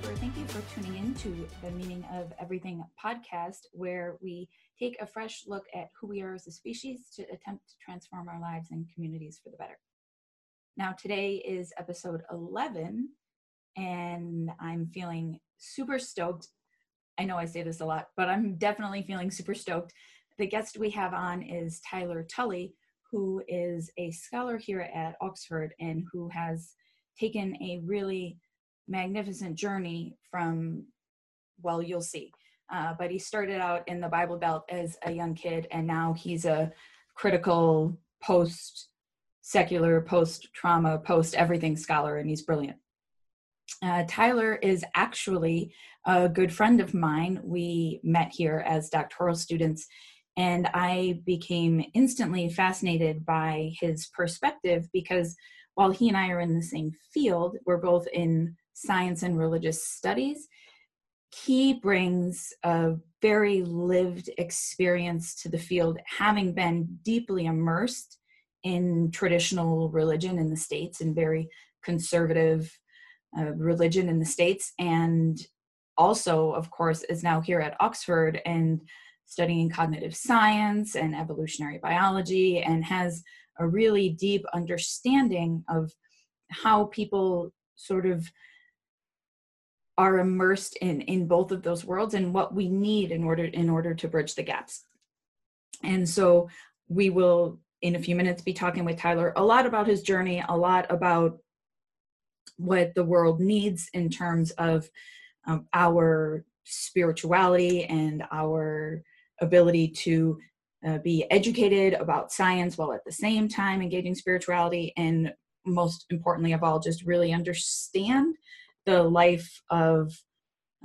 Thank you for tuning in to the Meaning of Everything podcast, where we take a fresh look at who we are as a species to attempt to transform our lives and communities for the better. Now, today is episode 11, and I'm feeling super stoked. I know I say this a lot, but I'm definitely feeling super stoked. The guest we have on is Tyler Tully, who is a scholar here at Oxford and who has taken a really magnificent journey from, well, you'll see. Uh, but he started out in the Bible Belt as a young kid, and now he's a critical post secular, post trauma, post everything scholar, and he's brilliant. Uh, Tyler is actually a good friend of mine. We met here as doctoral students, and I became instantly fascinated by his perspective because while he and I are in the same field, we're both in science and religious studies. He brings a very lived experience to the field, having been deeply immersed in traditional religion in the States and very conservative uh, religion in the States. And also, of course, is now here at Oxford and studying cognitive science and evolutionary biology and has a really deep understanding of how people sort of are immersed in in both of those worlds and what we need in order in order to bridge the gaps. And so we will in a few minutes be talking with tyler a lot about his journey a lot about what the world needs in terms of um, our spirituality and our ability to uh, be educated about science while at the same time engaging spirituality and most importantly of all just really understand the life of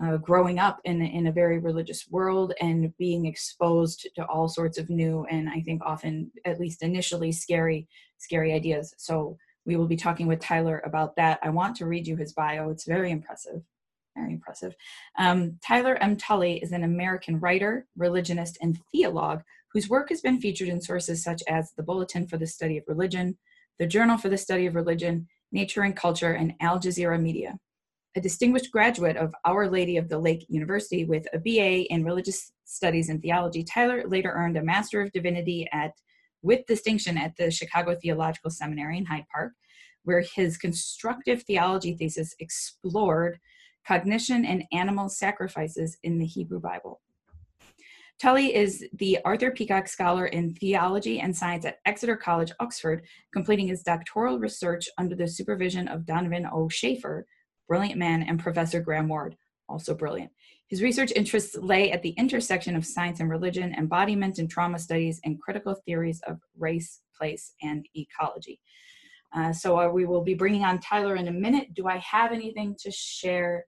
uh, growing up in, in a very religious world and being exposed to all sorts of new and i think often at least initially scary scary ideas. So we will be talking with tyler about that. I want to read you his bio. It's very impressive very impressive. Um, tyler m. Tully is an american writer religionist and theologue whose work has been featured in sources such as the bulletin for the study of religion the journal for the study of religion nature and culture and al jazeera media a distinguished graduate of Our Lady of the Lake University with a BA in Religious Studies and Theology, Tyler later earned a Master of Divinity at with distinction at the Chicago Theological Seminary in Hyde Park, where his constructive theology thesis explored cognition and animal sacrifices in the Hebrew Bible. Tully is the Arthur Peacocke Scholar in Theology and Science at Exeter College, Oxford, completing his doctoral research under the supervision of Donovan O. Schaefer, brilliant man, and Professor Graham Ward, also brilliant. His research interests lay at the intersection of science and religion, embodiment and trauma studies, and critical theories of race, place, and ecology. Uh, so uh, we will be bringing on Tyler in a minute. Do I have anything to share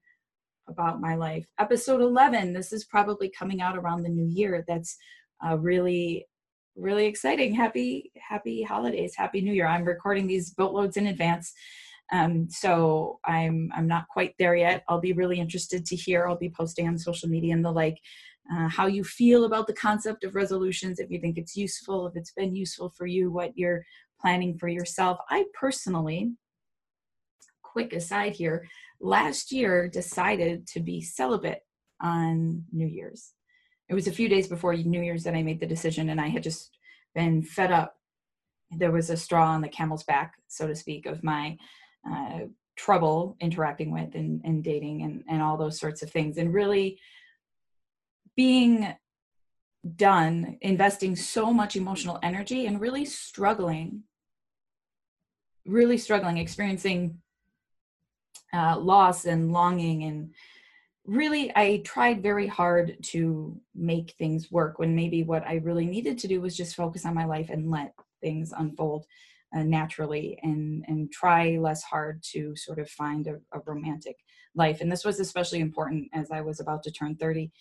about my life? Episode 11. This is probably coming out around the new year. That's uh, really, really exciting. Happy, happy holidays. Happy New Year. I'm recording these boatloads in advance. Um, so I'm I'm not quite there yet. I'll be really interested to hear. I'll be posting on social media and the like uh, how you feel about the concept of resolutions. If you think it's useful, if it's been useful for you, what you're planning for yourself. I personally, quick aside here, last year decided to be celibate on New Year's. It was a few days before New Year's that I made the decision, and I had just been fed up. There was a straw on the camel's back, so to speak, of my uh, trouble interacting with and, and dating and, and all those sorts of things. And really being done investing so much emotional energy and really struggling really struggling experiencing uh, loss and longing and really i tried very hard to make things work when maybe what i really needed to do was just focus on my life and let things unfold uh, naturally and and try less hard to sort of find a, a romantic life. And this was especially important as i was about to turn 30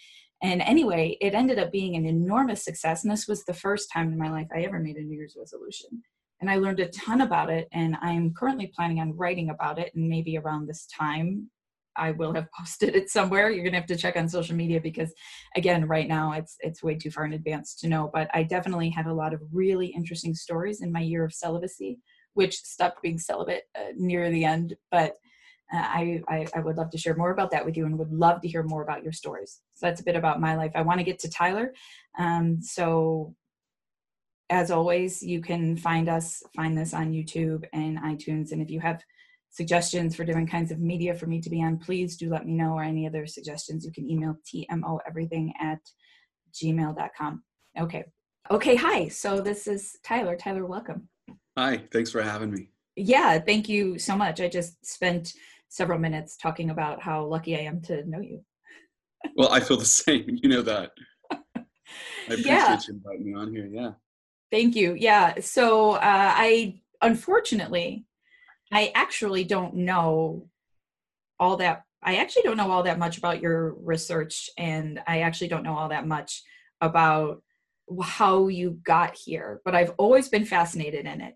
and anyway it ended up being an enormous success and this was the first time in my life i ever made a new year's resolution. And i learned a ton about it and i'm currently planning on writing about it and maybe around this time I will have posted it somewhere. You're gonna have to check on social media because, again, right now it's it's way too far in advance to know. But I definitely had a lot of really interesting stories in my year of celibacy, which stopped being celibate uh, near the end. But I, I, I would love to share more about that with you and would love to hear more about your stories. So that's a bit about my life. I want to get to Tyler. Um, so as always, you can find us, find this on YouTube and iTunes. And if you have suggestions for different kinds of media for me to be on, please do let me know or any other suggestions. You can email tmoeverything at gmail.com. Okay. Okay. Hi. So this is Tyler. Tyler, welcome. Hi. Thanks for having me. Yeah. Thank you so much. I just spent several minutes talking about how lucky I am to know you. well, I feel the same. You know that. I appreciate yeah. you inviting me on here. Yeah. Thank you. Yeah. So uh, I unfortunately, I actually don't know all that. I actually don't know all that much about your research, and I actually don't know all that much about how you got here. But I've always been fascinated in it,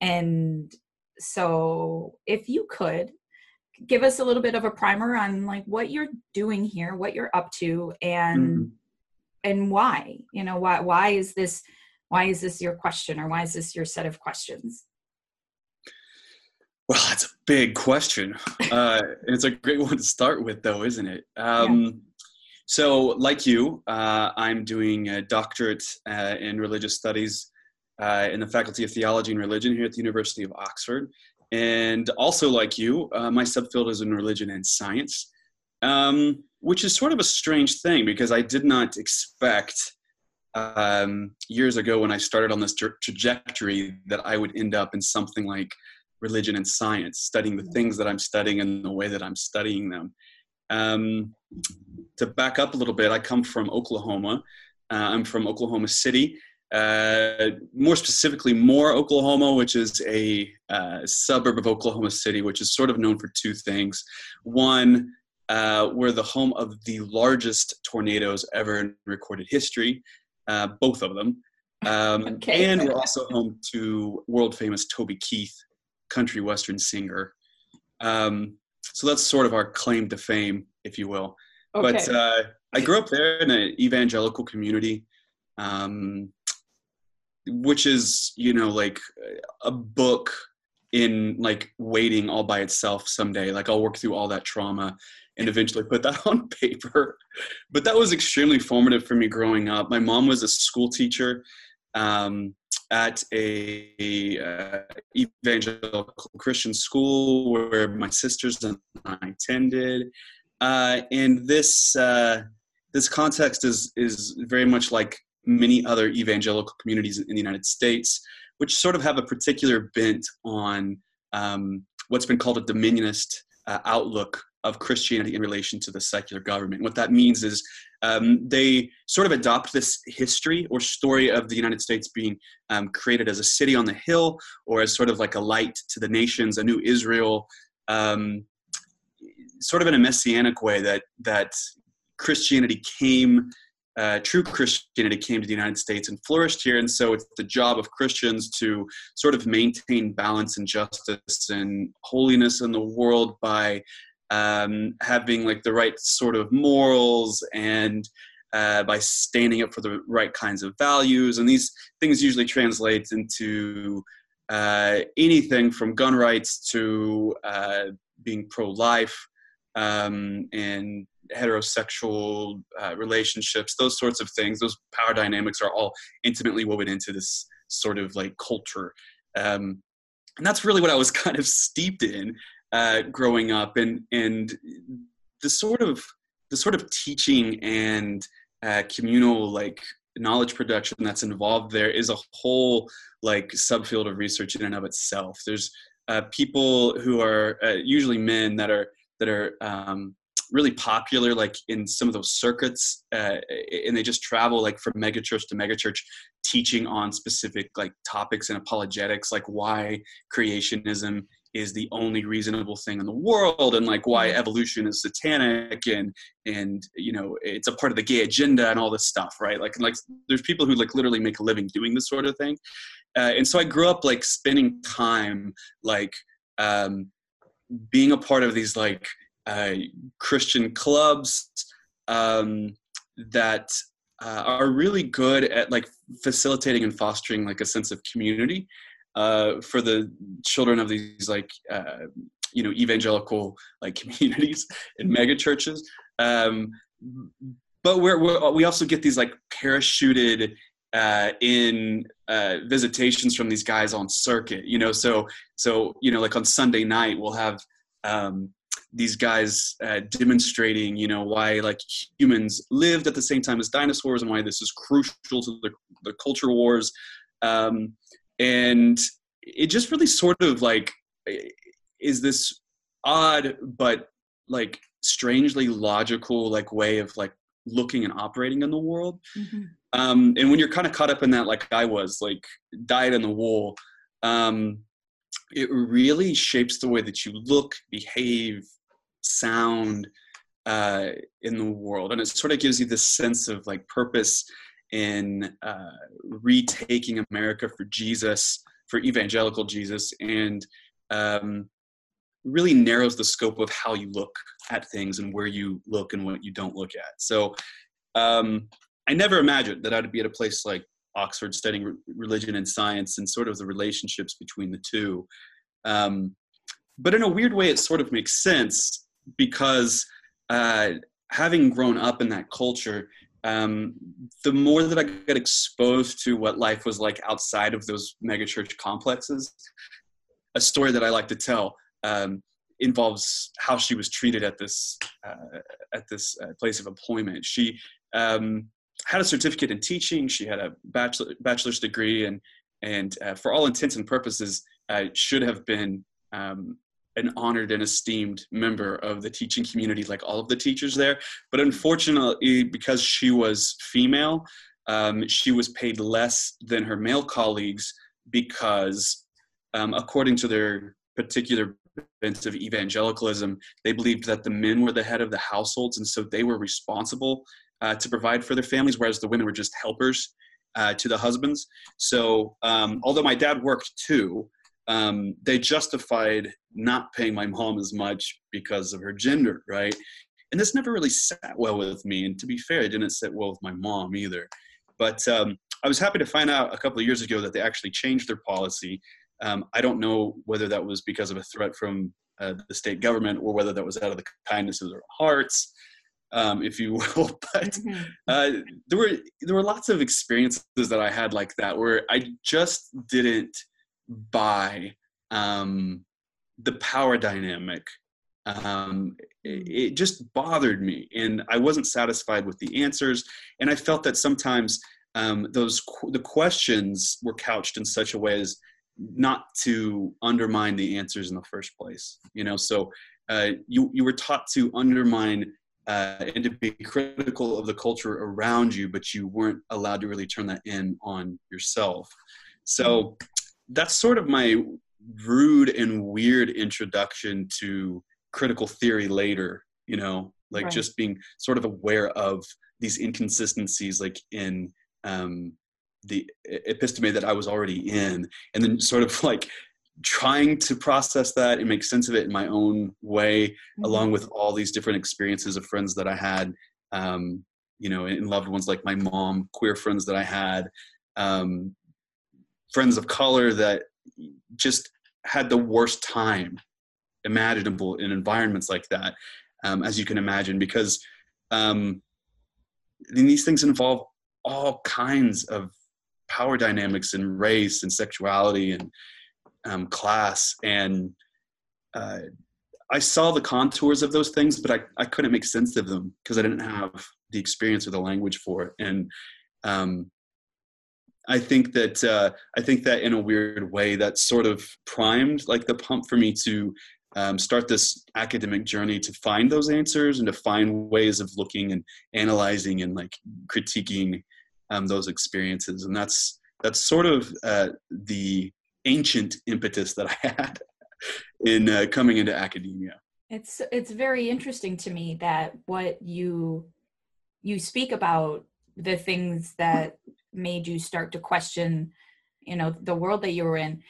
and so if you could give us a little bit of a primer on like what you're doing here, what you're up to, and mm-hmm. and why. You know why why is this why is this your question or why is this your set of questions? Well, that's a big question. Uh, it's a great one to start with, though, isn't it? Um, yeah. So, like you, uh, I'm doing a doctorate uh, in religious studies uh, in the Faculty of Theology and Religion here at the University of Oxford. And also, like you, uh, my subfield is in religion and science, um, which is sort of a strange thing because I did not expect um, years ago when I started on this tra- trajectory that I would end up in something like religion and science, studying the things that I'm studying and the way that I'm studying them. Um, to back up a little bit, I come from Oklahoma. Uh, I'm from Oklahoma City, uh, more specifically, Moore, Oklahoma, which is a uh, suburb of Oklahoma City, which is sort of known for two things. One, uh, we're the home of the largest tornadoes ever in recorded history, uh, both of them. Um, okay. And we're also home to world famous Toby Keith, country western singer. Um, so that's sort of our claim to fame, if you will. Okay. But uh, I grew up there in an evangelical community, um, which is you know like a book in like waiting all by itself someday. Like I'll work through all that trauma and eventually put that on paper. But that was extremely formative for me growing up. My mom was a school teacher. Um, at a, a uh, evangelical Christian school where my sisters and I attended, uh, and this uh, this context is is very much like many other evangelical communities in the United States, which sort of have a particular bent on um, what's been called a dominionist uh, outlook of Christianity in relation to the secular government. What that means is um, they sort of adopt this history or story of the United States being um, created as a city on the hill or as sort of like a light to the nations, a new Israel, um, sort of in a messianic way that that Christianity came. Uh, true Christianity came to the United States and flourished here, and so it's the job of Christians to sort of maintain balance and justice and holiness in the world by um, having like the right sort of morals and uh, by standing up for the right kinds of values. And these things usually translate into uh, anything from gun rights to uh, being pro life um, and heterosexual uh, relationships, those sorts of things. Those power dynamics are all intimately woven into this sort of like culture. Um, and that's really what I was kind of steeped in uh, growing up, and and the sort of the sort of teaching and uh, communal like knowledge production that's involved there is a whole like subfield of research in and of itself. There's uh, people who are uh, usually men that are that are um, really popular like in some of those circuits uh, and they just travel like from megachurch to megachurch teaching on specific like topics and apologetics like why creationism is the only reasonable thing in the world and like why evolution is satanic and and you know it's a part of the gay agenda and all this stuff right? Like like there's people who like literally make a living doing this sort of thing. Uh, and so i grew up like spending time like um being a part of these like uh, christian clubs um that uh, are really good at like facilitating and fostering like a sense of community uh, for the children of these like uh, you know evangelical like communities and mega churches. Um, but we're, we're, we also get these like parachuted uh, in uh, visitations from these guys on circuit you know? So so you know like on sunday night we'll have um, these guys uh, demonstrating you know why like humans lived at the same time as dinosaurs and why this is crucial to the, the culture wars. Um, and it just really sort of like is this odd but like strangely logical like way of like looking and operating in the world mm-hmm. um, and when you're kind of caught up in that like i was like dyed in the wool um, it really shapes the way that you look behave sound uh, in the world and it sort of gives you this sense of like purpose in uh, retaking america for jesus for evangelical jesus and um, really narrows the scope of how you look at things and where you look and what you don't look at. So um, I never imagined that I'd be at a place like Oxford studying re- religion and science and sort of the relationships between the two. Um, but in a weird way, it sort of makes sense because uh, having grown up in that culture, um, the more that I got exposed to what life was like outside of those megachurch complexes, a story that I like to tell um, involves how she was treated at this uh, at this uh, place of employment. She um, had a certificate in teaching. She had a bachelor, bachelor's degree, and and uh, for all intents and purposes, uh, should have been um, an honored and esteemed member of the teaching community, like all of the teachers there. But unfortunately, because she was female, um, she was paid less than her male colleagues because, um, according to their particular bent of evangelicalism, they believed that the men were the head of the households, and so they were responsible uh, to provide for their families, whereas the women were just helpers uh, to the husbands. So, um, although my dad worked too, um, they justified not paying my mom as much because of her gender, right? And this never really sat well with me. And to be fair, it didn't sit well with my mom either. But um, I was happy to find out a couple of years ago that they actually changed their policy um, I don't know whether that was because of a threat from uh, the state government or whether that was out of the kindness of their hearts, um, if you will. But mm-hmm. uh, there were there were lots of experiences that I had like that where I just didn't buy um, the power dynamic. Um, it, mm. it just bothered me, and I wasn't satisfied with the answers. And I felt that sometimes um, those the questions were couched in such a way as not to undermine the answers in the first place you know so uh, you you were taught to undermine uh, and to be critical of the culture around you but you weren't allowed to really turn that in on yourself so that's sort of my rude and weird introduction to critical theory later you know like right. just being sort of aware of these inconsistencies like in um, the episteme that I was already in, and then sort of like trying to process that and make sense of it in my own way, mm-hmm. along with all these different experiences of friends that I had, um, you know, and loved ones like my mom, queer friends that I had, um, friends of color that just had the worst time imaginable in environments like that, um, as you can imagine, because um, these things involve all kinds of power dynamics and race and sexuality and um, class. And uh, i saw the contours of those things but i, I couldn't make sense of them because i didn't have the experience or the language for it. And um, i think that uh, i think that in a weird way that sort of primed like the pump for me to um, start this academic journey to find those answers and to find ways of looking and analyzing and like critiquing um, those experiences, and that's that's sort of uh, the ancient impetus that I had in uh, coming into academia. It's it's very interesting to me that what you you speak about the things that made you start to question, you know, the world that you were in.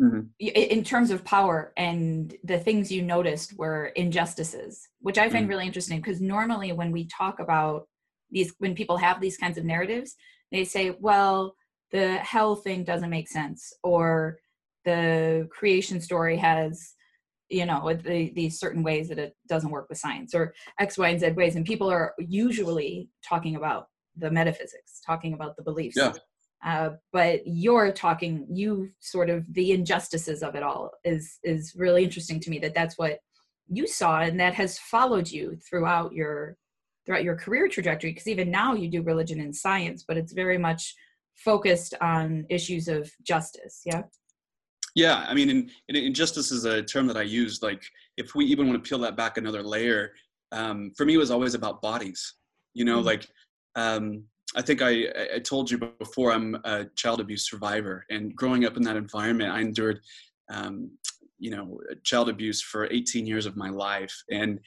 Mm-hmm. in terms of power and the things you noticed were injustices which i find mm-hmm. really interesting because normally when we talk about these when people have these kinds of narratives they say, well, the hell thing doesn't make sense, or the creation story has you know the, these certain ways that it doesn't work with science or x y and z ways and people are usually talking about the metaphysics talking about the beliefs yeah. Uh, but you're talking you sort of the injustices of it all is is really interesting to me that that's what you saw and that has followed you throughout your throughout your career trajectory because even now you do religion and science but it's very much focused on issues of justice yeah yeah i mean in, in, injustice is a term that i use like if we even want to peel that back another layer um, for me it was always about bodies you know mm-hmm. like um, i think I, I told you before i'm a child abuse survivor and growing up in that environment i endured um, you know child abuse for 18 years of my life and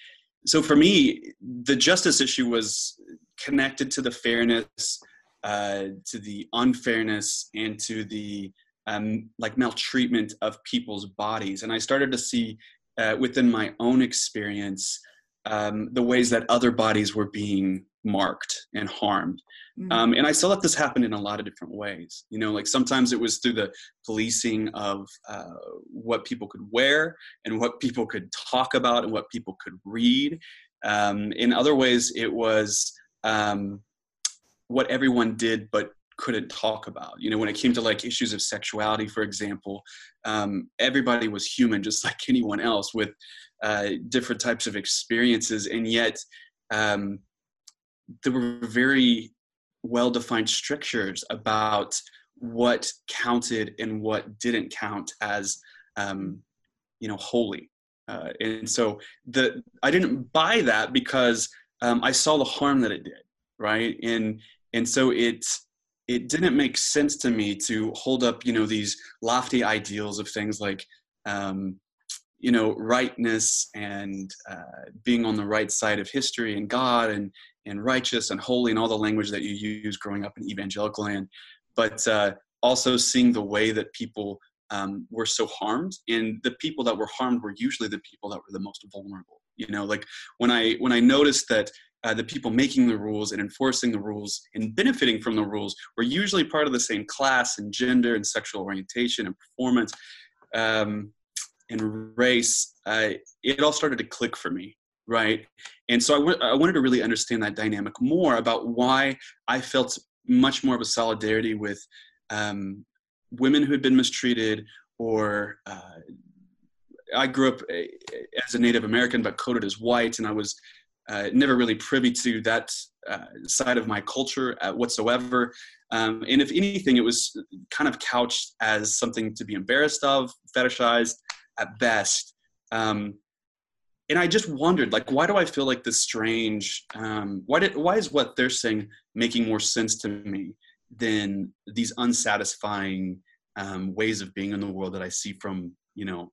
so for me, the justice issue was connected to the fairness, uh, to the unfairness, and to the um, like maltreatment of people's bodies. And I started to see uh, within my own experience um, the ways that other bodies were being marked and harmed. Mm-hmm. Um, and I saw that this happened in a lot of different ways. You know, like sometimes it was through the policing of uh, what people could wear and what people could talk about and what people could read. Um, in other ways, it was um, what everyone did but couldn't talk about. You know, when it came to like issues of sexuality, for example, um, everybody was human just like anyone else with uh, different types of experiences, and yet um, there were very well defined strictures about what counted and what didn't count as um, you know holy. Uh, and so the i didn't buy that because um, i saw the harm that it did right? And and so it it didn't make sense to me to hold up you know these lofty ideals of things like um, you know rightness and uh, being on the right side of history and god and and righteous and holy and all the language that you use growing up in evangelical land, but uh, also seeing the way that people um, were so harmed, and the people that were harmed were usually the people that were the most vulnerable. You know, like when I when I noticed that uh, the people making the rules and enforcing the rules and benefiting from the rules were usually part of the same class and gender and sexual orientation and performance um, and race, uh, it all started to click for me right? And so I, w- I wanted to really understand that dynamic more about why I felt much more of a solidarity with um, women who had been mistreated or uh, I grew up as a Native American but coded as white, and I was uh, never really privy to that uh, side of my culture uh, whatsoever. Um, and if anything, it was kind of couched as something to be embarrassed of, fetishized at best. Um, and I just wondered, like, why do I feel like this strange? Um, why did why is what they're saying making more sense to me than these unsatisfying um, ways of being in the world that I see from you know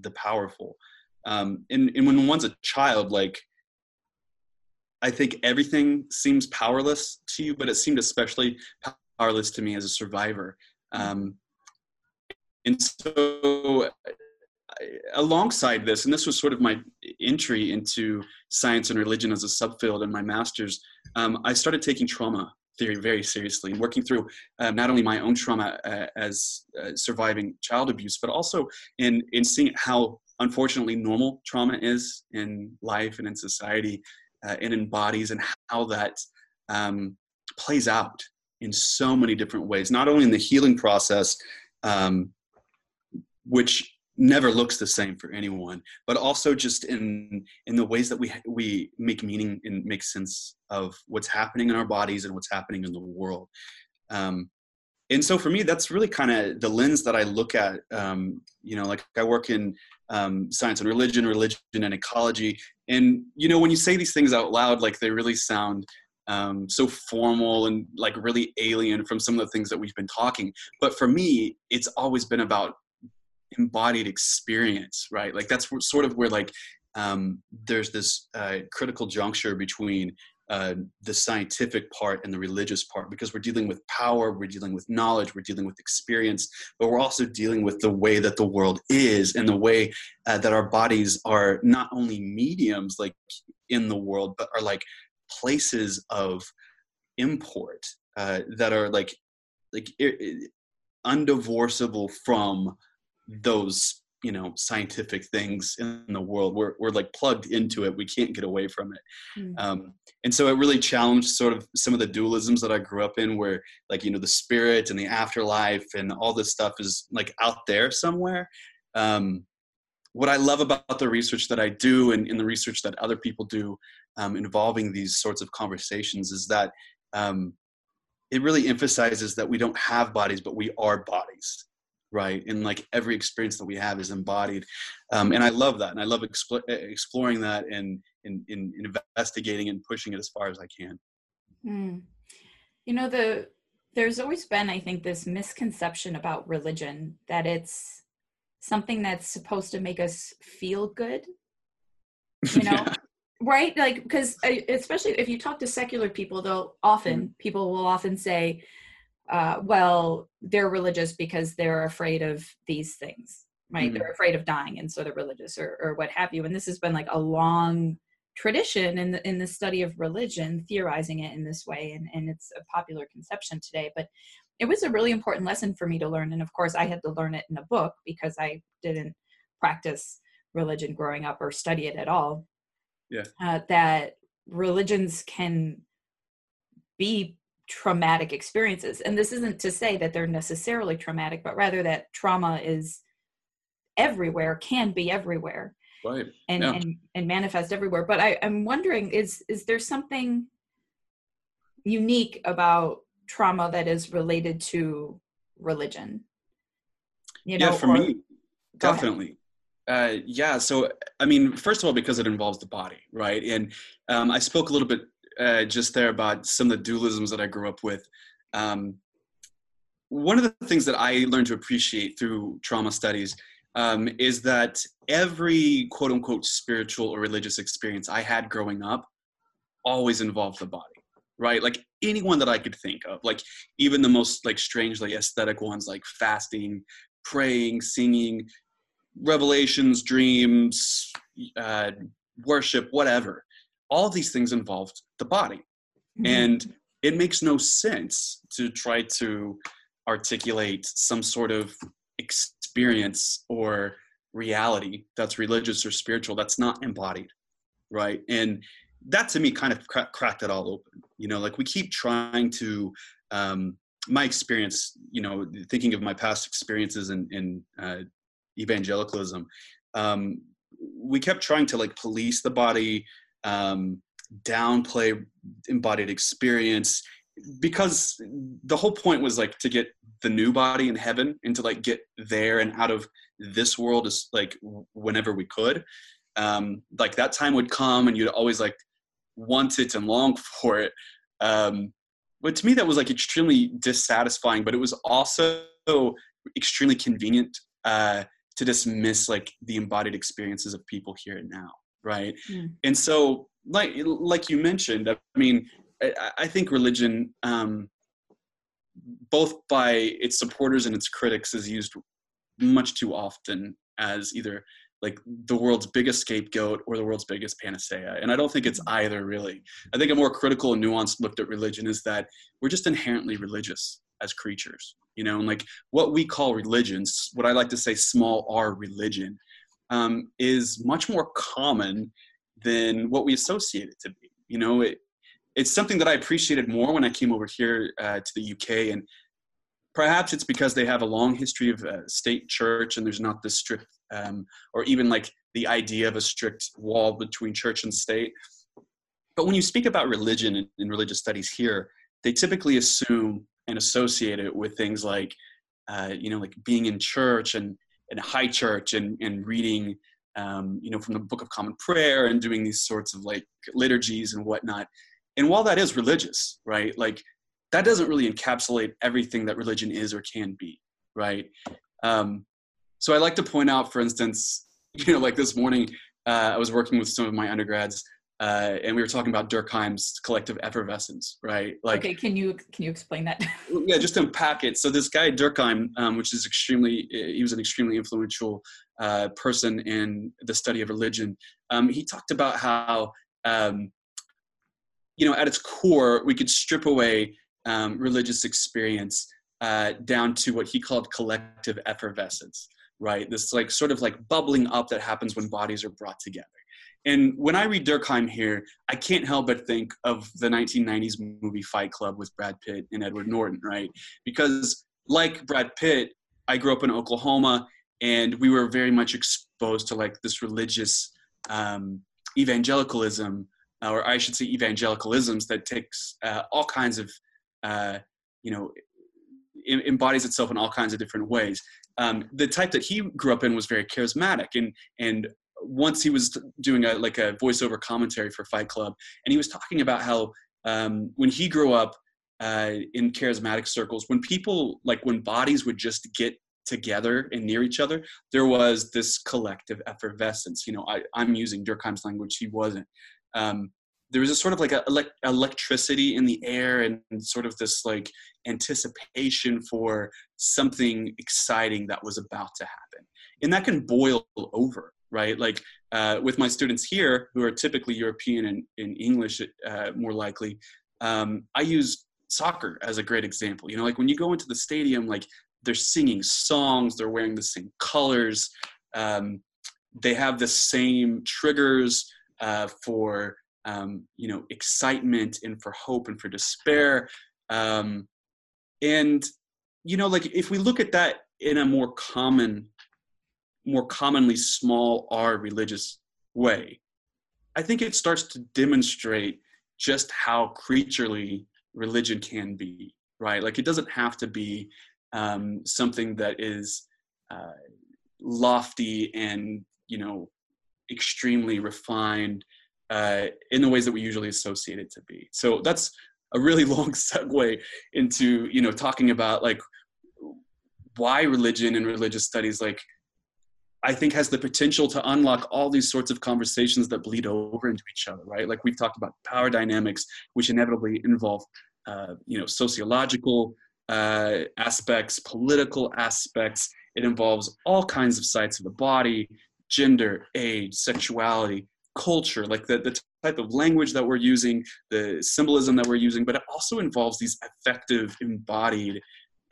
the powerful? Um, and and when one's a child, like I think everything seems powerless to you, but it seemed especially powerless to me as a survivor. Um, and so alongside this, and this was sort of my entry into science and religion as a subfield in my master's, um, I started taking trauma theory very seriously and working through uh, not only my own trauma uh, as uh, surviving child abuse, but also in, in seeing how unfortunately normal trauma is in life and in society uh, and in bodies and how that um, plays out in so many different ways, not only in the healing process, um, which never looks the same for anyone but also just in in the ways that we we make meaning and make sense of what's happening in our bodies and what's happening in the world. Um, and so for me that's really kind of the lens that i look at um, you know like i work in um, science and religion religion and ecology and you know when you say these things out loud like they really sound um, so formal and like really alien from some of the things that we've been talking. But for me it's always been about embodied experience right? Like that's sort of where like um, there's this uh, critical juncture between uh, the scientific part and the religious part because we're dealing with power, we're dealing with knowledge, we're dealing with experience, but we're also dealing with the way that the world is and the way uh, that our bodies are not only mediums like in the world, but are like places of import uh, that are like like undivorceable from those you know scientific things in the world. We're, we're like plugged into it. We can't get away from it. Mm. um, and so it really challenged sort of some of the dualisms that i grew up in where like you know the spirit and the afterlife and all this stuff is like out there somewhere. Um, what i love about the research that i do and in the research that other people do um, involving these sorts of conversations is that um, it really emphasizes that we don't have bodies but we are bodies right and like every experience that we have is embodied um, and i love that and i love expo- exploring that and in, in, investigating and pushing it as far as i can mm. you know the there's always been i think this misconception about religion that it's something that's supposed to make us feel good you know yeah. right like because uh, especially if you talk to secular people they'll often mm. people will often say uh, well, they're religious because they're afraid of these things, right? Mm-hmm. They're afraid of dying, and so they're religious, or, or what have you. And this has been like a long tradition in the in the study of religion, theorizing it in this way, and and it's a popular conception today. But it was a really important lesson for me to learn, and of course, I had to learn it in a book because I didn't practice religion growing up or study it at all. Yeah, uh, that religions can be traumatic experiences. And this isn't to say that they're necessarily traumatic, but rather that trauma is everywhere, can be everywhere. Right. And, yeah. and, and manifest everywhere. But I, I'm wondering, is is there something unique about trauma that is related to religion? You know, yeah, for or, me, definitely. Uh, yeah. So, I mean, first of all, because it involves the body, right? And um, I spoke a little bit uh, just there about some of the dualisms that I grew up with. Um, one of the things that I learned to appreciate through trauma studies um, is that every quote unquote spiritual or religious experience I had growing up always involved the body, right? Like anyone that I could think of, like even the most like strangely aesthetic ones, like fasting, praying, singing, revelations, dreams, uh, worship, whatever all these things involved the body. Mm-hmm. and it makes no sense to try to articulate some sort of experience or reality that's religious or spiritual that's not embodied right? And that to me kind of cra- cracked it all open you know? Like we keep trying to um, my experience you know thinking of my past experiences in, in uh, evangelicalism um, we kept trying to like police the body um, downplay embodied experience because the whole point was like to get the new body in heaven and to like get there and out of this world is like whenever we could. Um like that time would come and you'd always like want it and long for it. Um but to me that was like extremely dissatisfying but it was also extremely convenient uh to dismiss like the embodied experiences of people here and now right mm. and so like like you mentioned i mean i, I think religion um, both by its supporters and its critics is used much too often as either like the world's biggest scapegoat or the world's biggest panacea and i don't think it's mm. either really i think a more critical and nuanced look at religion is that we're just inherently religious as creatures you know and like what we call religions what i like to say small r religion um, is much more common than what we associate it to be. You know, it, it's something that I appreciated more when I came over here uh, to the UK, and perhaps it's because they have a long history of uh, state church, and there's not this strict, um, or even like the idea of a strict wall between church and state. But when you speak about religion and, religious studies here, they typically assume and associate it with things like, uh, you know, like being in church and in high church and, and reading um, you know from the book of common prayer and doing these sorts of like liturgies and whatnot. And while that is religious right like that doesn't really encapsulate everything that religion is or can be right? Um, so i like to point out for instance you know like this morning uh, i was working with some of my undergrads uh, and we were talking about Durkheim's collective effervescence, right? Like, okay, can you can you explain that? yeah, just unpack it. So this guy Durkheim, um, which is extremely, he was an extremely influential uh, person in the study of religion. Um, he talked about how, um, you know, at its core, we could strip away um, religious experience uh, down to what he called collective effervescence. right? This like sort of like bubbling up that happens when bodies are brought together. And when I read Durkheim here, I can't help but think of the 1990s movie Fight Club with Brad Pitt and Edward Norton, right? Because like Brad Pitt, I grew up in Oklahoma and we were very much exposed to like this religious um, evangelicalism, or I should say evangelicalisms that takes uh, all kinds of, uh, you know, embodies itself in all kinds of different ways. Um, the type that he grew up in was very charismatic, and and once he was doing a like a voiceover commentary for Fight Club, and he was talking about how um, when he grew up uh, in charismatic circles, when people like when bodies would just get together and near each other, there was this collective effervescence. You know, I, I'm using Durkheim's language; he wasn't. Um, there was a sort of like a elect- electricity in the air and, and sort of this like anticipation for something exciting that was about to happen and that can boil over right? Like uh, with my students here who are typically european and in english uh, more likely um, i use soccer as a great example. You know like when you go into the stadium like they're singing songs they're wearing the same colors um, they have the same triggers uh, for um, you know excitement and for hope and for despair. Um, and you know like if we look at that in a more common more commonly small r religious way i think it starts to demonstrate just how creaturely religion can be right like it doesn't have to be um, something that is uh, lofty and you know extremely refined uh, in the ways that we usually associate it to be. So that's a really long segue into you know talking about like why religion and religious studies like I think has the potential to unlock all these sorts of conversations that bleed over into each other, right? Like we've talked about power dynamics, which inevitably involve, uh, you know, sociological uh, aspects, political aspects. It involves all kinds of sites of the body, gender, age, sexuality, culture, like the, the type of language that we're using, the symbolism that we're using, but it also involves these affective, embodied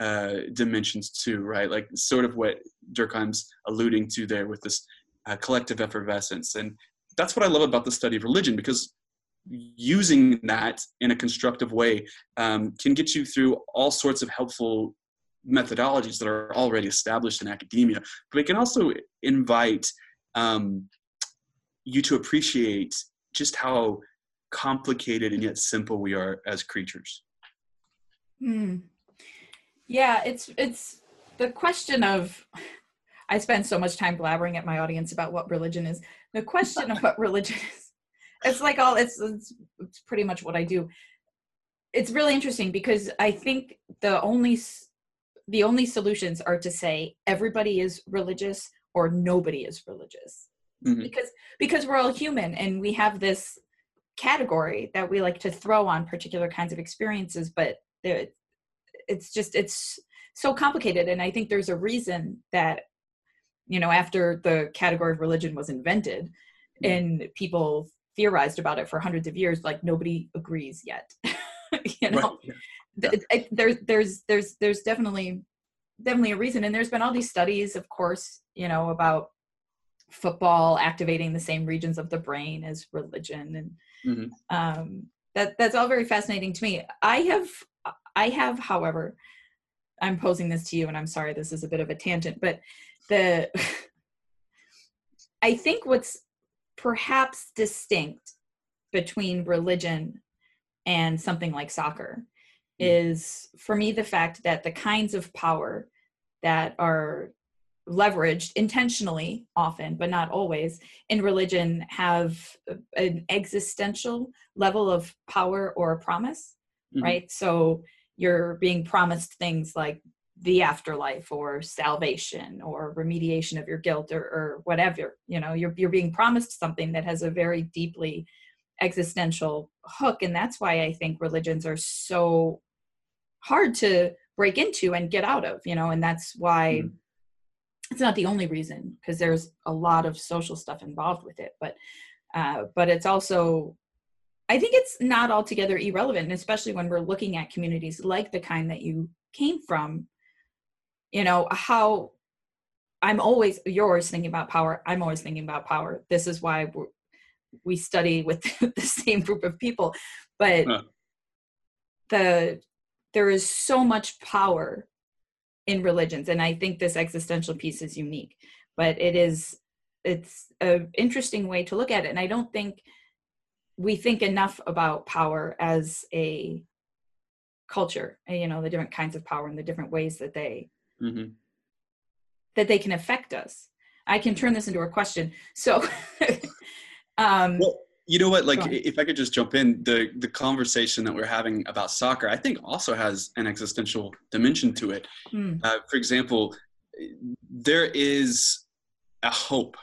uh, dimensions too, right? Like sort of what Durkheim's alluding to there with this uh, collective effervescence. And that's what I love about the study of religion because using that in a constructive way um, can get you through all sorts of helpful methodologies that are already established in academia, but it can also invite um, you to appreciate just how complicated and yet simple we are as creatures. Hmm. Yeah, it's it's the question of I spend so much time blabbering at my audience about what religion is. The question of what religion is, it's like all it's, it's it's pretty much what I do. It's really interesting because I think the only the only solutions are to say everybody is religious or nobody is religious mm-hmm. because because we're all human and we have this category that we like to throw on particular kinds of experiences but it's just it's so complicated and i think there's a reason that you know after the category of religion was invented mm-hmm. and people theorized about it for hundreds of years like nobody agrees yet you know right. yeah. there's there's there's there's definitely definitely a reason and there's been all these studies of course you know about football activating the same regions of the brain as religion and mm-hmm. um, that that's all very fascinating to me i have i have however i'm posing this to you and i'm sorry this is a bit of a tangent but the i think what's perhaps distinct between religion and something like soccer mm-hmm. is for me the fact that the kinds of power that are leveraged intentionally often but not always in religion have an existential level of power or promise mm-hmm. right so you're being promised things like the afterlife or salvation or remediation of your guilt or, or whatever you know you're, you're being promised something that has a very deeply existential hook. And that's why i think religions are so hard to break into and get out of you know and that's why mm it's not the only reason because there's a lot of social stuff involved with it. But uh, but it's also i think it's not altogether irrelevant and especially when we're looking at communities like the kind that you came from you know how I'm always you're always thinking about power. I'm always thinking about power. This is why we study with the same group of people, but huh. the there is so much power in religions, and I think this existential piece is unique. But it is it's an interesting way to look at it, and I don't think we think enough about power as a culture. You know, the different kinds of power and the different ways that they. Mm-hmm that they can affect us i can turn this into a question so um well, you know what like if i could just jump in the the conversation that we're having about soccer i think also has an existential dimension to it mm. uh, for example there is a hope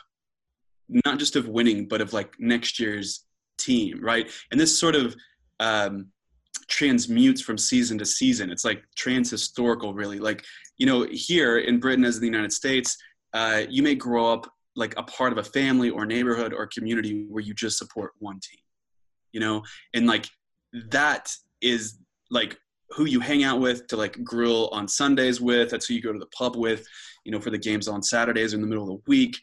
not just of winning but of like next year's team right? And this sort of um transmutes from season to season. It's like trans-historical really. Like you know, here in Britain, as in the United States, uh, you may grow up like a part of a family or neighborhood or community where you just support one team, you know, and like that is like who you hang out with to like grill on Sundays with. That's who you go to the pub with, you know, for the games on Saturdays or in the middle of the week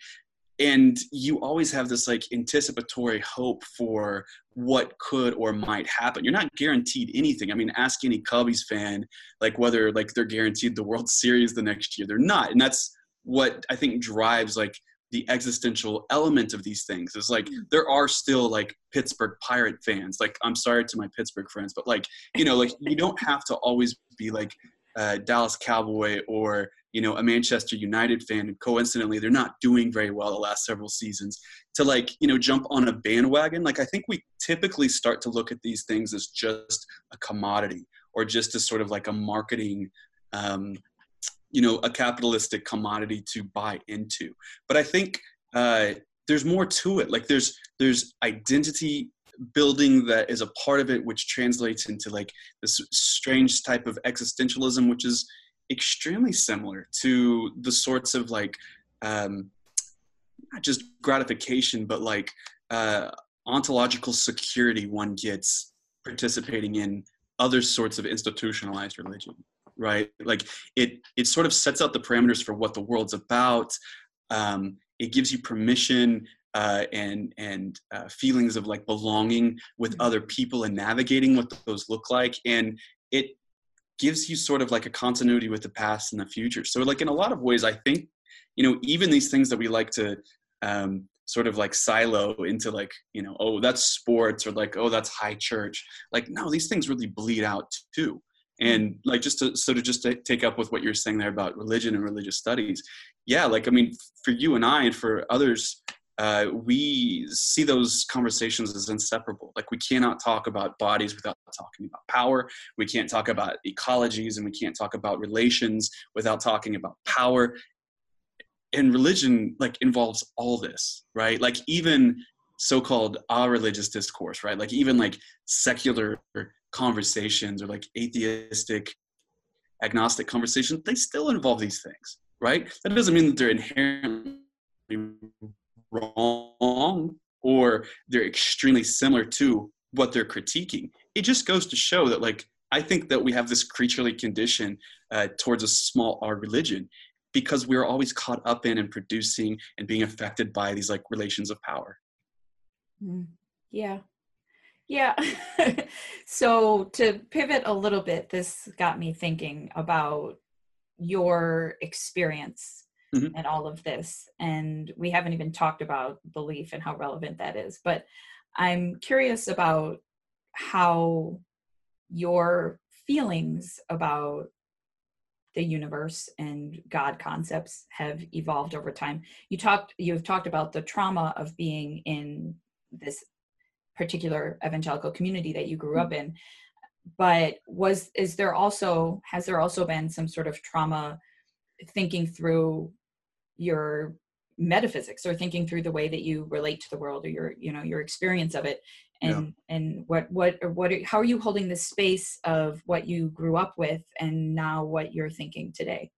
and you always have this like anticipatory hope for what could or might happen. You're not guaranteed anything. I mean ask any cubbies fan like whether like they're guaranteed the world series the next year. They're not. And that's what i think drives like the existential element of these things is like mm. there are still like pittsburgh pirate fans. Like i'm sorry to my pittsburgh friends but like you know like you don't have to always be like uh, dallas cowboy or you know a Manchester United fan, and coincidentally they're not doing very well the last several seasons, to like you know jump on a bandwagon. Like I think we typically start to look at these things as just a commodity or just as sort of like a marketing. Um, you know, a capitalistic commodity to buy into. But I think uh, there's more to it. Like there's there's identity building that is a part of it, which translates into like this strange type of existentialism, which is extremely similar to the sorts of like um, not just gratification, but like uh, ontological security one gets participating in other sorts of institutionalized religion right? Like it it sort of sets out the parameters for what the world's about. Um, it gives you permission uh, and and uh, feelings of like belonging with mm-hmm. other people and navigating what those look like. And it gives you sort of like a continuity with the past and the future. So like in a lot of ways, I think, you know, even these things that we like to um, sort of like silo into like, you know, oh, that's sports or like, oh, that's high church. Like, no, these things really bleed out too. And like just to sort of just to take up with what you're saying there about religion and religious studies, yeah, like I mean, for you and I and for others uh, we see those conversations as inseparable. Like we cannot talk about bodies without talking about power. We can't talk about ecologies and we can't talk about relations without talking about power. And religion like involves all this, right? Like even so-called a religious discourse, right? Like even like secular conversations or like atheistic, agnostic conversations, they still involve these things, right? That doesn't mean that they're inherently wrong or they're extremely similar to what they're critiquing. It just goes to show that, like, I think that we have this creaturely condition uh, towards a small r religion because we're always caught up in and producing and being affected by these like relations of power. Mm, yeah. Yeah. so to pivot a little bit, this got me thinking about your experience mm-hmm. and all of this. And we haven't even talked about belief and how relevant that is. But I'm curious about how your feelings about the universe and God concepts have evolved over time. You talked you've talked about the trauma of being in this particular evangelical community that you grew up mm-hmm. in. But was is there also has there also been some sort of trauma thinking through your metaphysics or thinking through the way that you relate to the world or your you know your experience of it and yeah. and what what or what how are you holding the space of what you grew up with and now what you're thinking today?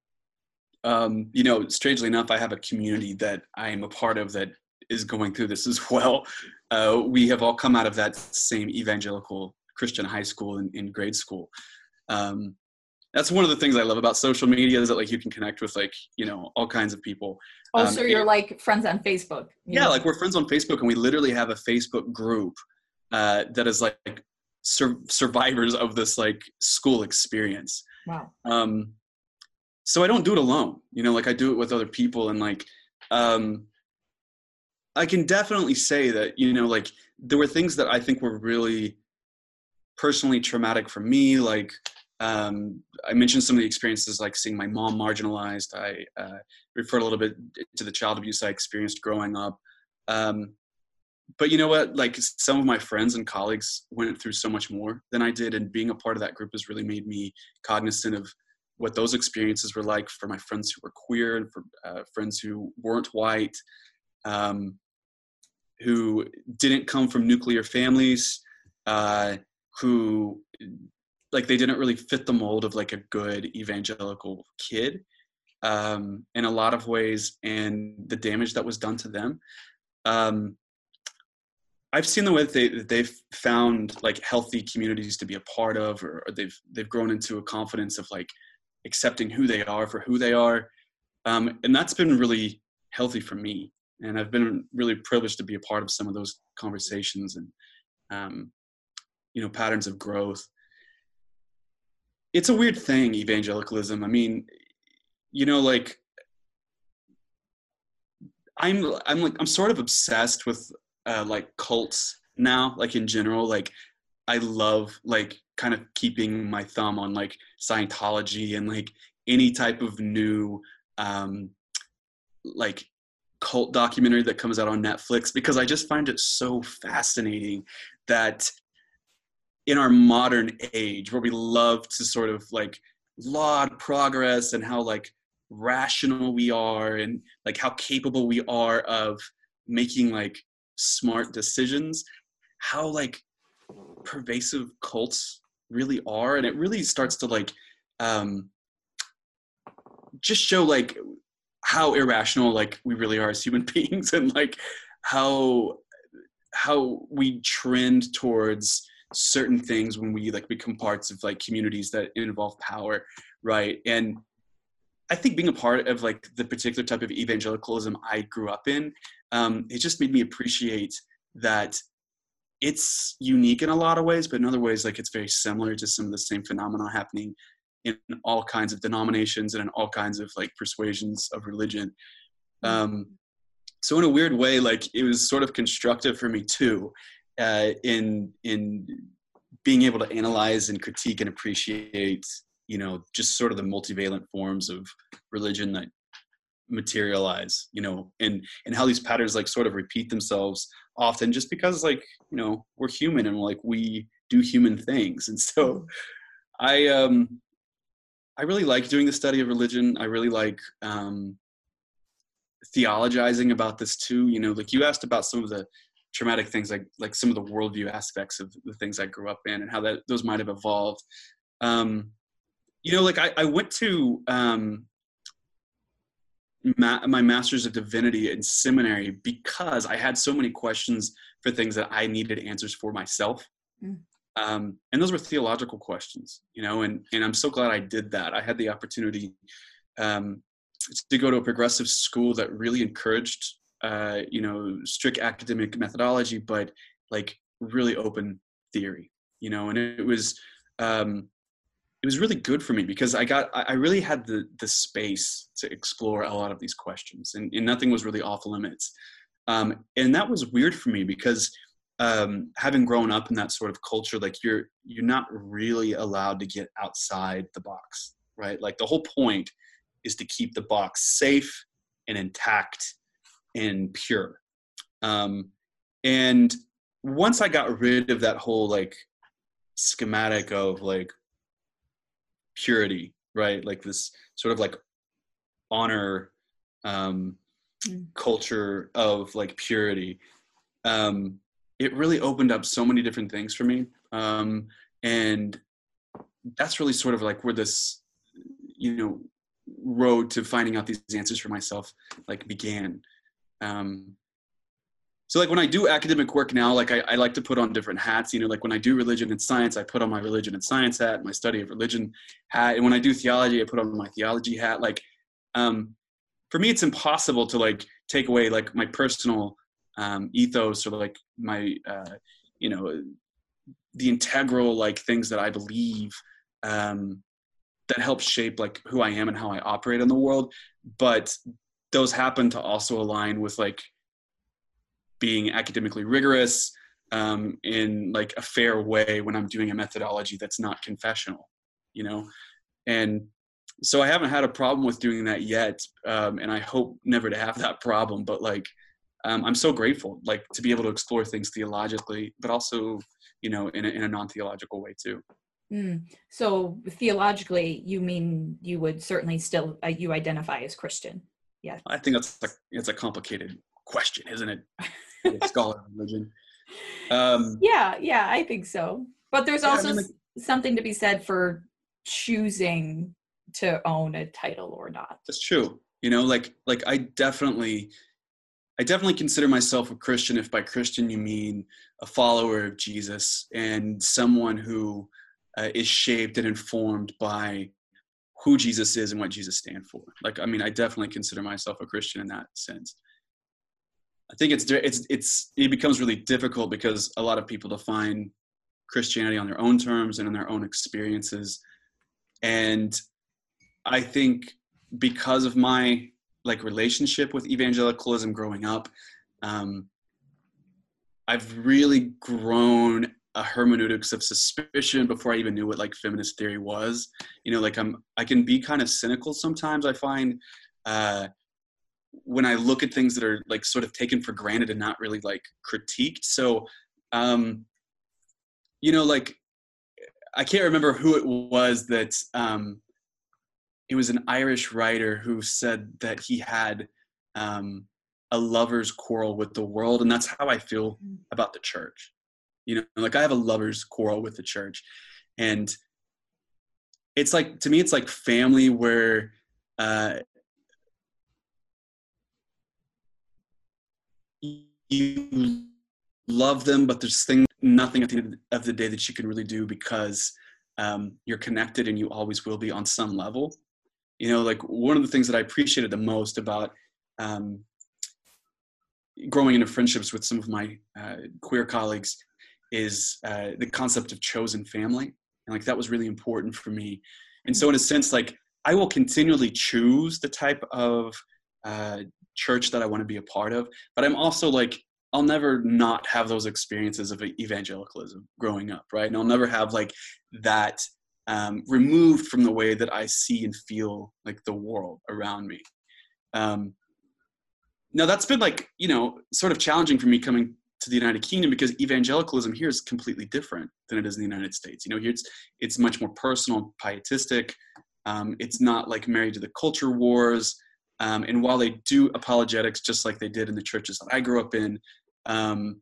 Um, you know strangely enough i have a community that i am a part of that is going through this as well. Uh, we have all come out of that same evangelical christian high school in, in grade school. Um, that's one of the things I love about social media is that like you can connect with like you know all kinds of people. Oh, um, so you're and, like friends on Facebook? Yeah, know? like we're friends on Facebook, and we literally have a Facebook group uh, that is like sur- survivors of this like school experience. Wow. Um, so I don't do it alone. You know, like I do it with other people, and like um, I can definitely say that you know like there were things that I think were really personally traumatic for me, like um, I mentioned some of the experiences like seeing my mom marginalized. I uh, referred a little bit to the child abuse I experienced growing up. Um, but you know what? Like some of my friends and colleagues went through so much more than I did, and being a part of that group has really made me cognizant of what those experiences were like for my friends who were queer and for uh, friends who weren't white, um, who didn't come from nuclear families, uh, who like they didn't really fit the mold of like a good evangelical kid um, in a lot of ways and the damage that was done to them. Um, i've seen the way that, they, that they've found like healthy communities to be a part of or, or, they've they've grown into a confidence of like accepting who they are for who they are. Um, and that's been really healthy for me and i've been really privileged to be a part of some of those conversations and um, you know patterns of growth it's a weird thing evangelicalism. I mean you know like i'm i'm like i'm sort of obsessed with uh like cults now like in general. Like i love like kind of keeping my thumb on like scientology and like any type of new um like cult documentary that comes out on netflix because i just find it so fascinating that in our modern age where we love to sort of like laud progress and how like rational we are and like how capable we are of making like smart decisions how like pervasive cults really are. And it really starts to like um just show like how irrational like we really are as human beings and like how how we trend towards certain things when we like become parts of like communities that involve power right? And i think being a part of like the particular type of evangelicalism i grew up in um, it just made me appreciate that it's unique in a lot of ways but in other ways like it's very similar to some of the same phenomena happening in all kinds of denominations and in all kinds of like persuasions of religion. Um, so in a weird way like it was sort of constructive for me too uh, in in being able to analyze and critique and appreciate you know just sort of the multivalent forms of religion that materialize you know and and how these patterns like sort of repeat themselves often just because like you know we're human and like we do human things. And so i um i really like doing the study of religion. I really like um theologizing about this too. You know like you asked about some of the traumatic things like like some of the worldview aspects of the things I grew up in and how that those might have evolved. Um, you know, like I, I went to um, ma- my master's of divinity in seminary because I had so many questions for things that I needed answers for myself. Mm. Um, and those were theological questions, you know, and, and I'm so glad I did that. I had the opportunity um, to go to a progressive school that really encouraged uh, you know strict academic methodology but like really open theory you know and it, was um, it was really good for me because i got i really had the the space to explore a lot of these questions and, and nothing was really off limits. Um, and that was weird for me because um, having grown up in that sort of culture like you're you're not really allowed to get outside the box right? Like the whole point is to keep the box safe and intact and pure. Um, and once I got rid of that whole like schematic of like purity, right? Like this sort of like honor um, mm. culture of like purity. Um, it really opened up so many different things for me. Um, and that's really sort of like where this, you know, road to finding out these answers for myself like began um, so like when I do academic work now, like I, I, like to put on different hats. You know, like when I do religion and science, I put on my religion and science hat, my study of religion hat, and when I do theology, I put on my theology hat. Like, um, for me, it's impossible to like take away like my personal um, ethos or like my, uh, you know, the integral like things that I believe um, that help shape like who I am and how I operate in the world. But those happen to also align with like being academically rigorous um, in like a fair way when I'm doing a methodology that's not confessional, you know? And so I haven't had a problem with doing that yet. Um, and I hope never to have that problem, but like, um, I'm so grateful, like to be able to explore things theologically, but also, you know, in a, in a non-theological way too. Mm. So theologically, you mean you would certainly still, uh, you identify as Christian. Yeah. I think that's a, it's a complicated question, isn't it? scholar religion. Um, yeah, yeah, I think so. But there's also I mean, like, something to be said for choosing to own a title or not. That's true. You know, like like I definitely I definitely consider myself a Christian if by Christian you mean a follower of Jesus and someone who uh, is shaped and informed by who Jesus is and what Jesus stands for. Like, I mean, I definitely consider myself a Christian in that sense. I think it's it's it's it becomes really difficult because a lot of people define Christianity on their own terms and in their own experiences, and I think because of my like relationship with evangelicalism growing up, um, I've really grown a hermeneutics of suspicion before I even knew what like feminist theory was. You know, like I'm I can be kind of cynical sometimes. I find uh, when I look at things that are like sort of taken for granted and not really like critiqued. So, um, you know, like I can't remember who it was that um, it was an Irish writer who said that he had um, a lover's quarrel with the world, and that's how I feel mm. about the church. You know, like I have a lover's quarrel with the church, and it's like to me, it's like family where uh, you love them, but there's thing, nothing at the end of the day that you can really do because um, you're connected and you always will be on some level. You know, like one of the things that I appreciated the most about um, growing into friendships with some of my uh, queer colleagues is uh, the concept of chosen family. And like that was really important for me. And so, in a sense, like I will continually choose the type of uh, church that I want to be a part of. But I'm also like, I'll never not have those experiences of evangelicalism growing up, right? And I'll never have like that um, removed from the way that I see and feel like the world around me. Um, now that's been like you know sort of challenging for me coming to the United Kingdom because evangelicalism here is completely different than it is in the United States. You know, here it's it's much more personal, pietistic. Um, it's not like married to the culture wars. Um, and while they do apologetics just like they did in the churches that I grew up in, um,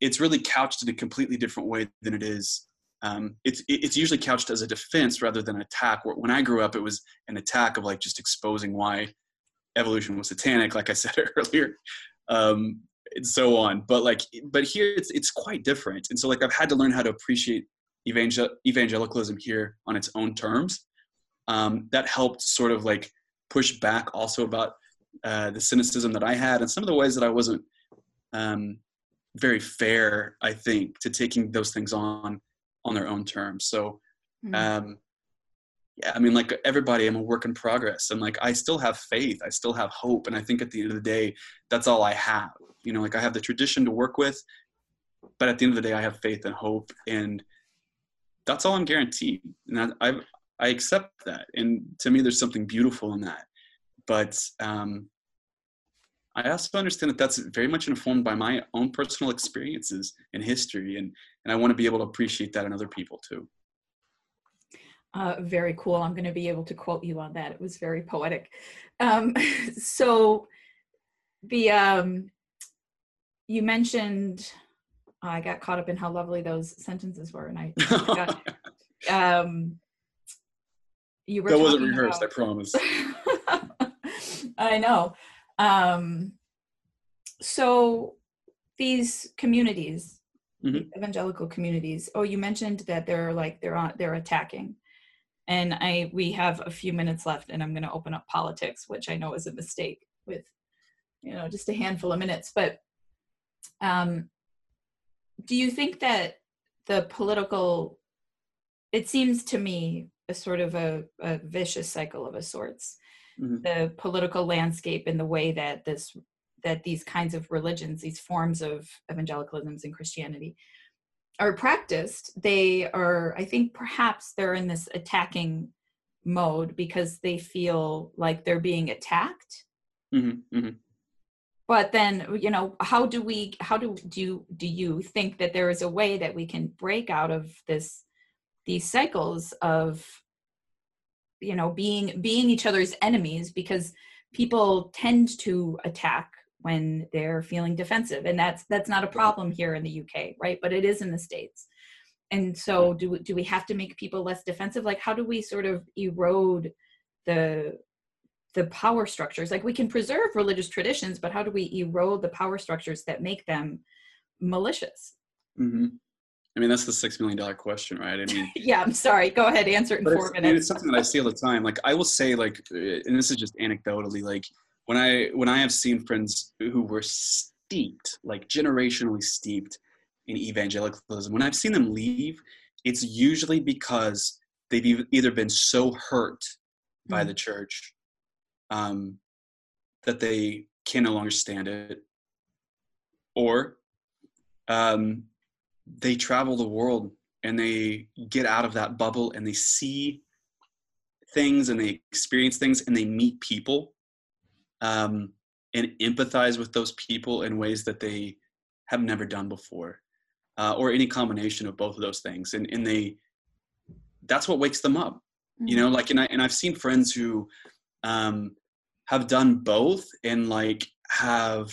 it's really couched in a completely different way than it is. Um, it's it's usually couched as a defense rather than an attack. When I grew up, it was an attack of like just exposing why evolution was satanic, like I said earlier, um, and so on. But like, but here it's it's quite different. And so like I've had to learn how to appreciate evangel- evangelicalism here on its own terms. Um, that helped sort of like push back also about uh, the cynicism that I had and some of the ways that I wasn't um, very fair, I think, to taking those things on on their own terms. So, mm-hmm. um, yeah, I mean, like everybody, I'm a work in progress, and like I still have faith, I still have hope, and I think at the end of the day, that's all I have. You know, like I have the tradition to work with, but at the end of the day, I have faith and hope, and that's all I'm guaranteed. And I, I accept that, and to me, there's something beautiful in that. But um, I also understand that that's very much informed by my own personal experiences and history, and and I want to be able to appreciate that in other people too. Uh, very cool. I'm going to be able to quote you on that. It was very poetic. Um, so, the um, you mentioned I got caught up in how lovely those sentences were, and I, got, um, you were that wasn't rehearsed about, i promise i know um so these communities, Mhm. evangelical communities. Oh, you mentioned that they're like they're on they're attacking, and I we have a few minutes left, and I'm going to open up politics, which I know is a mistake with, you know, just a handful of minutes. But um, do you think that the political? It seems to me a sort of a, a vicious cycle of a sorts. Mhm. The political landscape and the way that this that these kinds of religions, these forms of evangelicalisms and Christianity are practiced, they are, I think perhaps they're in this attacking mode because they feel like they're being attacked. Mhm. Mhm. But then, you know, how do we, how do, do you, do you think that there is a way that we can break out of this, these cycles of, you know, being, being each other's enemies because people tend to attack when they're feeling defensive and that's that's not a problem here in the UK right? But it is in the states. And so do do we have to make people less defensive? Like how do we sort of erode the the power structures? Like we can preserve religious traditions but how do we erode the power structures that make them malicious? Mm-hmm. I mean, that's the six million dollar question, right? I mean, yeah i'm sorry. Go ahead answer it in four it's, I mean, it's something that I see all the time. Like I will say, like, uh, and this is just anecdotally, like when I when I have seen friends who were steeped, like generationally steeped in evangelicalism, when I've seen them leave, it's usually because they've either been so hurt by Mm. the church um, that they can no longer stand it, or um, they travel the world and they get out of that bubble and they see things and they experience things and they meet people um, and empathize with those people in ways that they have never done before uh, or any combination of both of those things and, and they that's what wakes them up you know like and, I, and i've seen friends who um, have done both and like have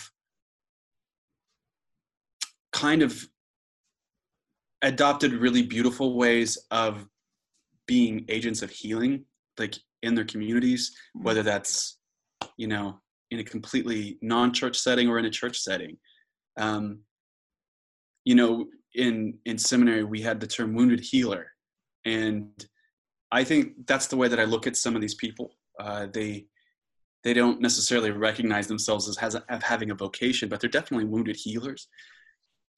kind of adopted really beautiful ways of being agents of healing like in their communities Mm. whether that's you know in a completely non-church setting or in a church setting. Um, you know in in seminary we had the term wounded healer. And i think that's the way that i look at some of these people. Uh, they they don't necessarily recognize themselves as has, as having a vocation but they're definitely wounded healers.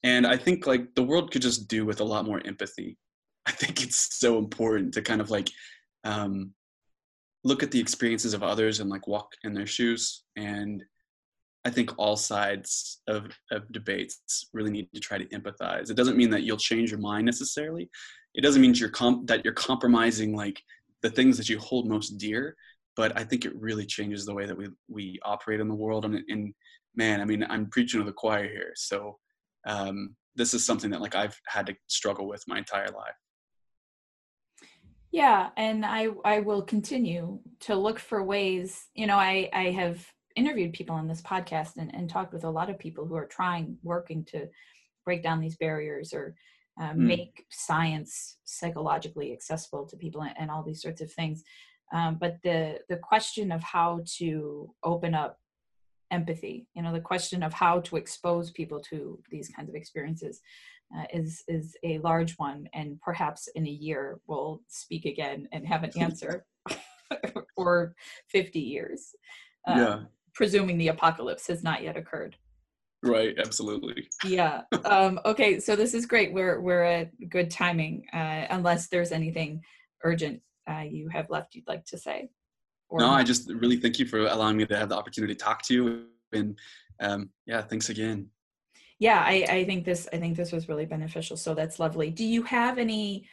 And i think like the world could just do with a lot more empathy. I think it's so important to kind of like um, look at the experiences of others and like walk in their shoes and i think all sides of, of debates really need to try to empathize. It doesn't mean that you'll change your mind necessarily. It doesn't mean you're comp- that you're compromising like the things that you hold most dear but i think it really changes the way that we we operate in the world and, and man i mean i'm preaching to the choir here so um, this is something that like i've had to struggle with my entire life yeah and i i will continue to look for ways you know i i have interviewed people on this podcast and, and talked with a lot of people who are trying working to break down these barriers or uh, Hmm. make science psychologically accessible to people and, and all these sorts of things um, but the the question of how to open up empathy you know the question of how to expose people to these kinds of experiences uh, is is a large one and perhaps in a year we'll speak again and have an answer or 50 years yeah. presuming the apocalypse has not yet occurred. Right absolutely. Yeah um okay so this is great we're we're at good timing uh unless there's anything urgent uh you have left you'd like to say? Or no i just really thank you for allowing me to have the opportunity to talk to you and um, yeah thanks again yeah I, I think this i think this was really beneficial so that's lovely do you have any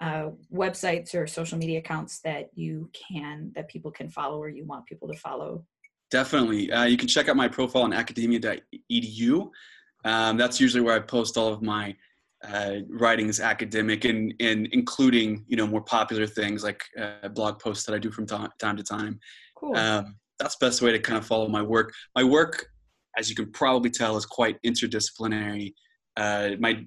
uh, websites or social media accounts that you can that people can follow or you want people to follow Definitely. Uh, you can check out my profile on academia.edu. Um, that's usually where I post all of my uh, writings, academic, and, and including you know more popular things like uh, blog posts that I do from ti- time to time. cool Um, that's the best way to kind of follow my work. My work, as you can probably tell, is quite interdisciplinary. Uh, my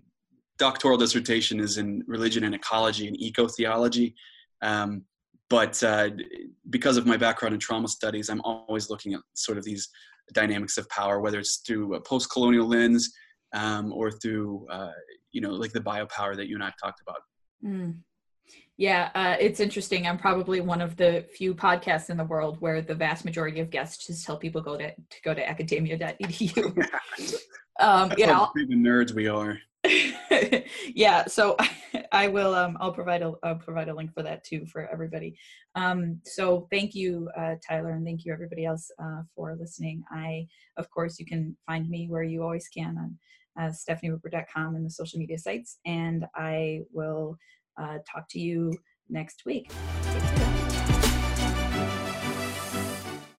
doctoral dissertation is in religion and ecology and eco theology. Um, but uh, because of my background in trauma studies, I'm always looking at sort of these dynamics of power, whether it's through a post colonial lens, um, or through uh, you know like the biopower that you and i've talked about mm. Yeah, uh, it's interesting. I'm probably one of the few podcasts in the world where the vast majority of guests just tell people go to, to go to academia.edu. um, yeah, the nerds we are. yeah, so I will. Um, I'll provide a. I'll provide a link for that too for everybody. Um, so thank you, uh, Tyler, and thank you everybody else uh, for listening. I, of course, you can find me where you always can on uh, StephanieWhooper.com and the social media sites, and I will uh, talk to you next week.